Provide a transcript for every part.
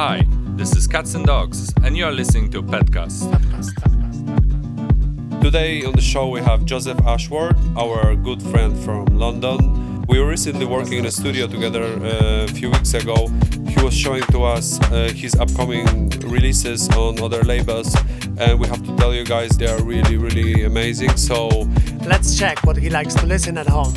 Hi, this is Cats and Dogs, and you are listening to Petcast. Today on the show we have Joseph Ashworth, our good friend from London. We were recently working in a studio together uh, a few weeks ago. He was showing to us uh, his upcoming releases on other labels, and we have to tell you guys they are really, really amazing. So Let's check what he likes to listen at home.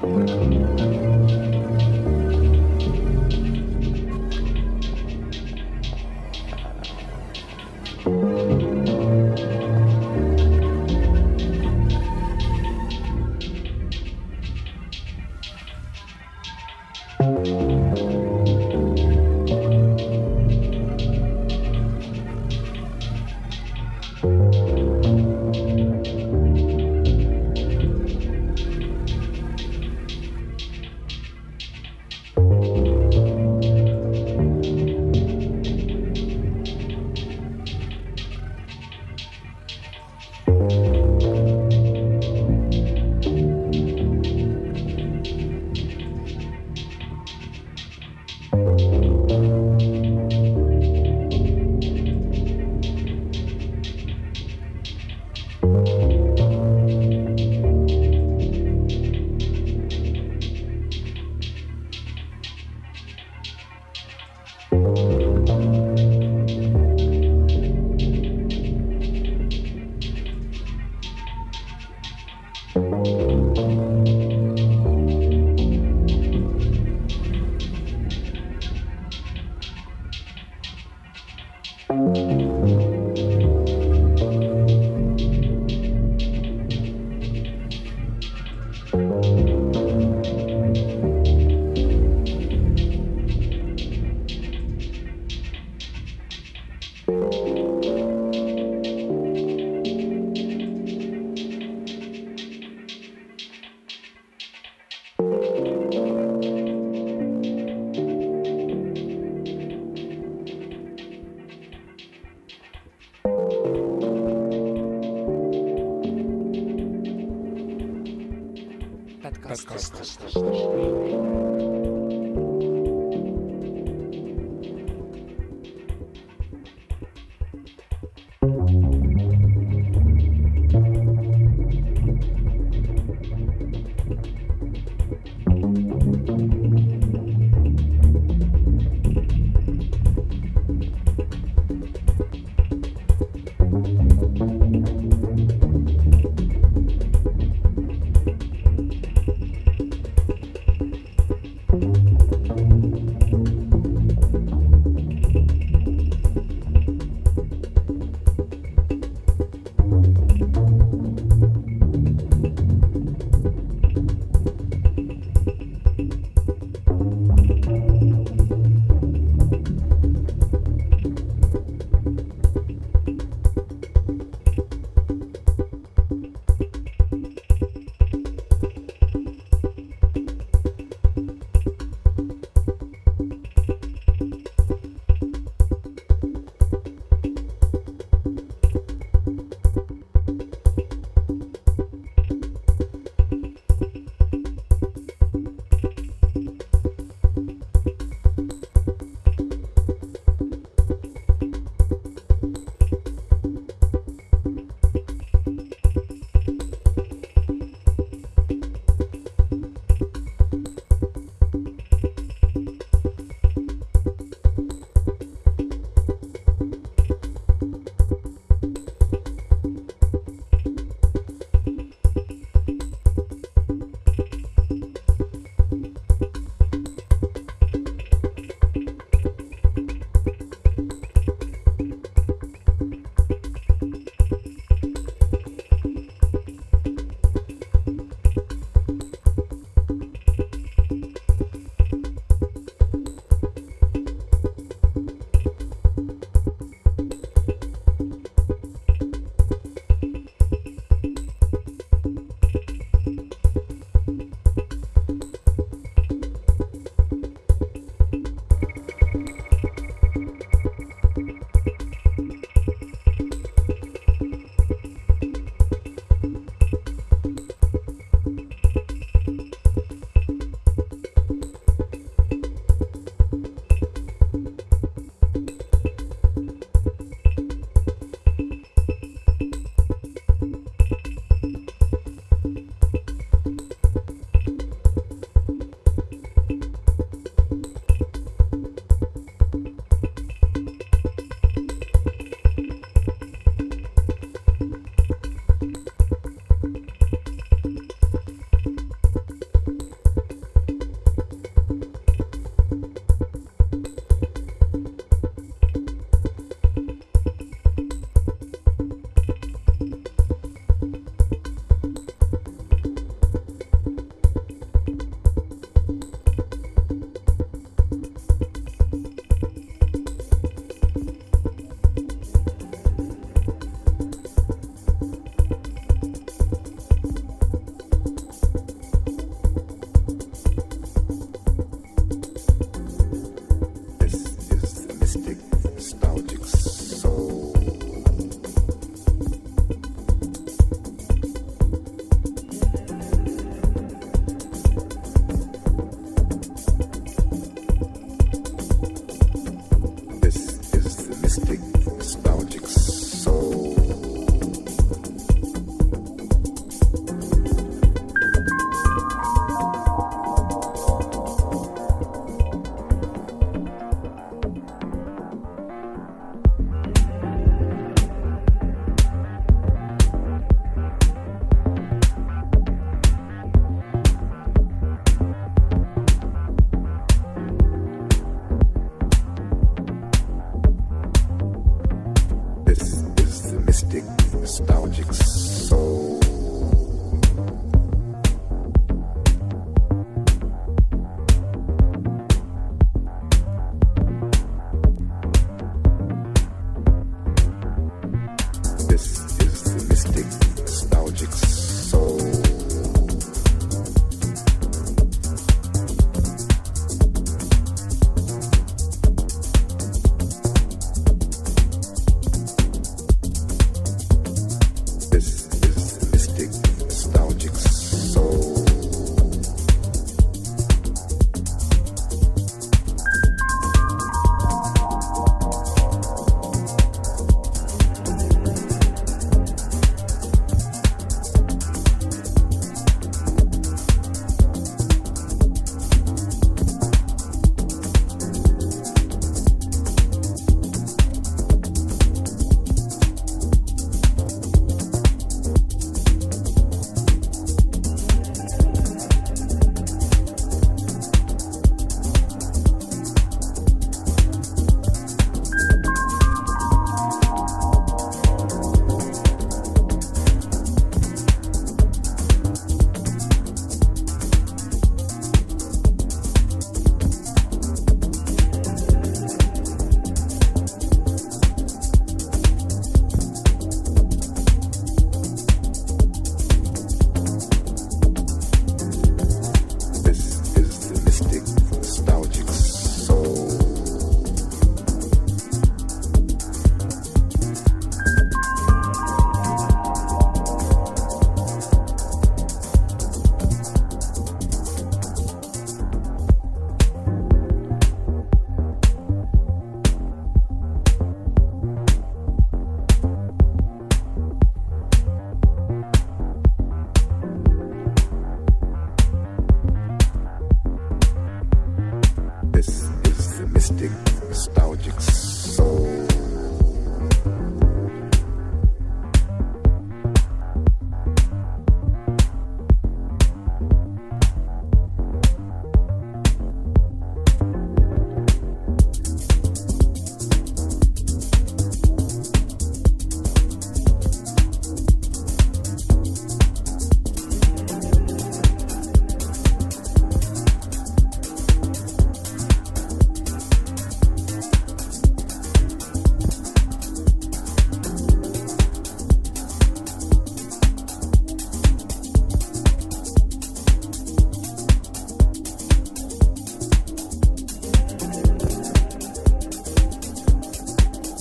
Mm-hmm.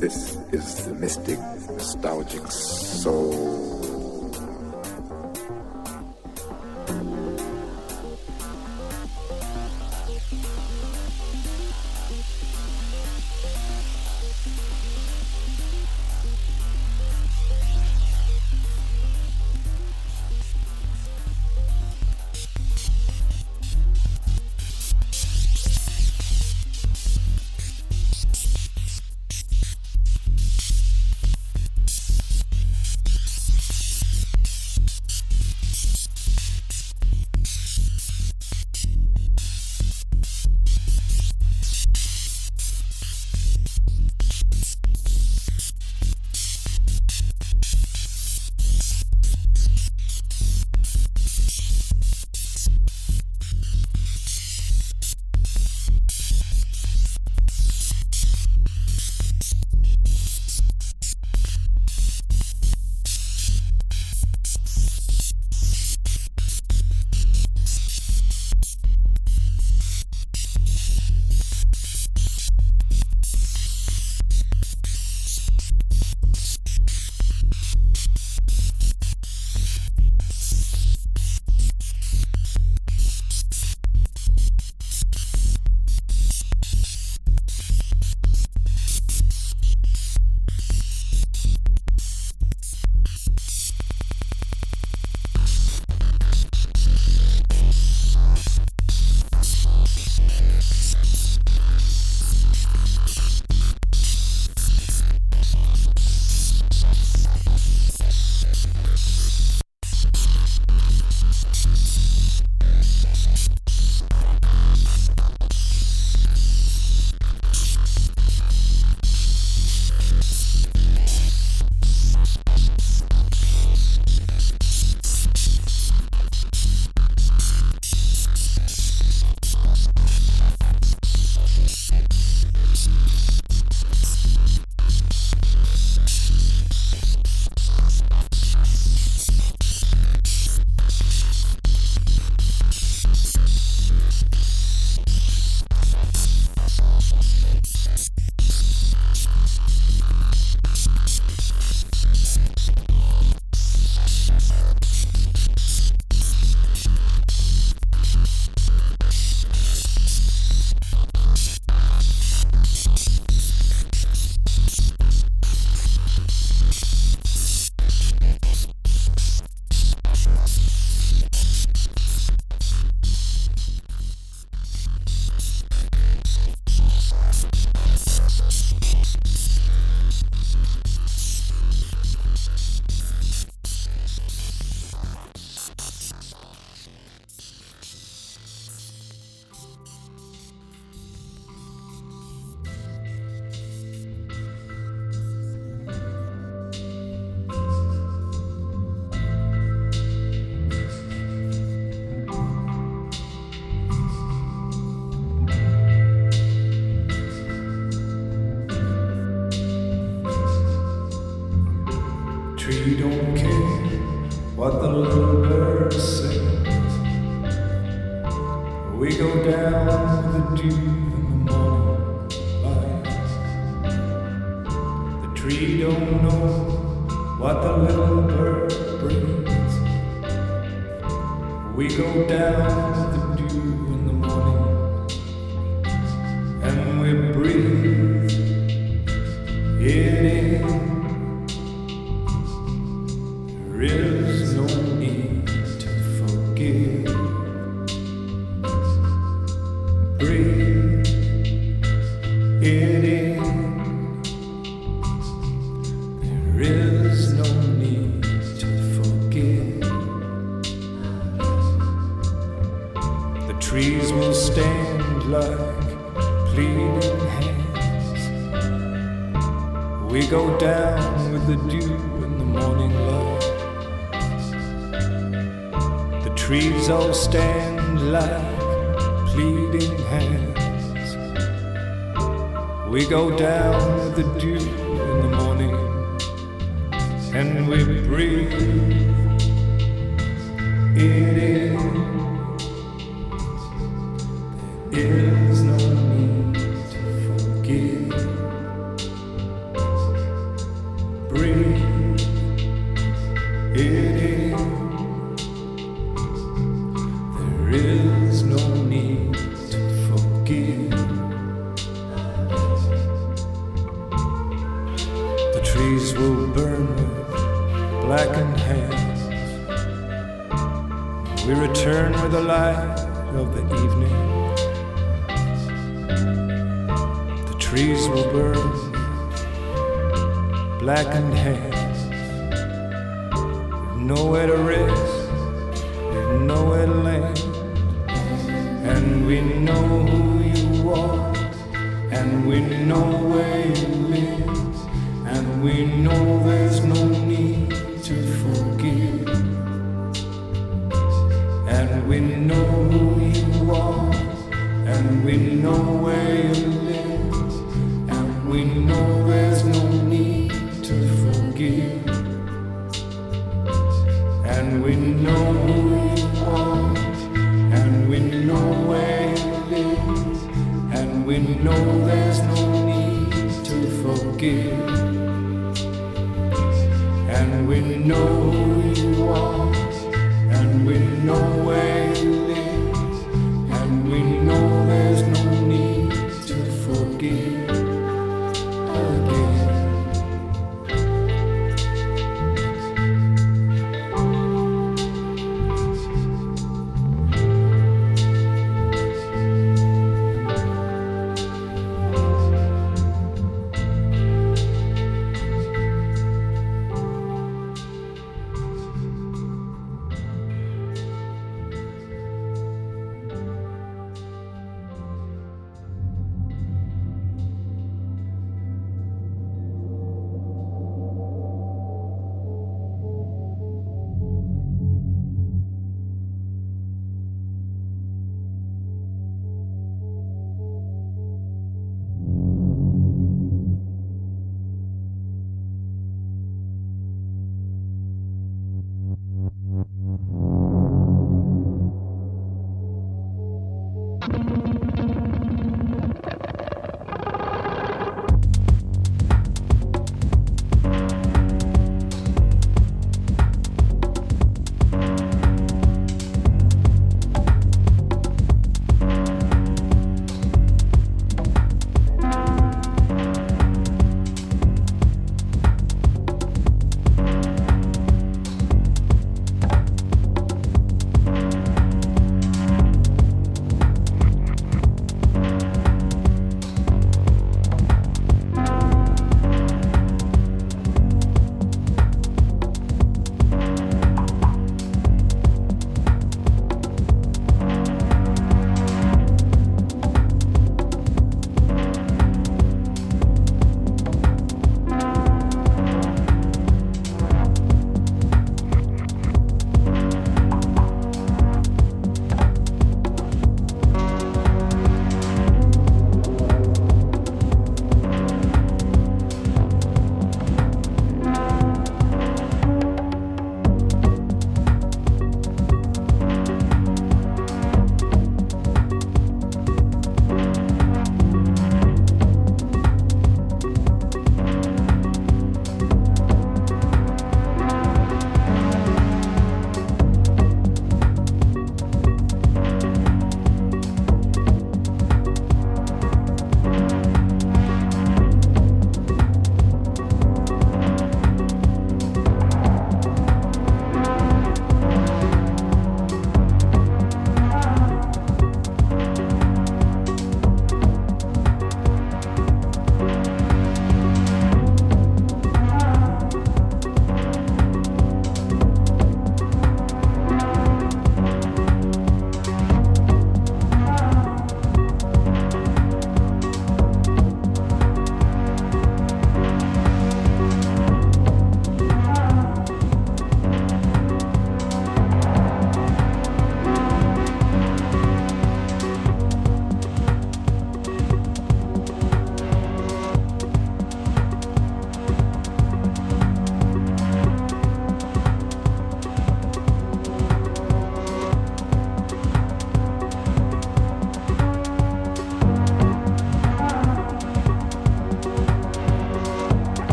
This is the mystic, nostalgic soul. trees all stand like pleading hands. We go down with the dew in the morning and we breathe it in. It is. and we know.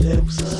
Deus.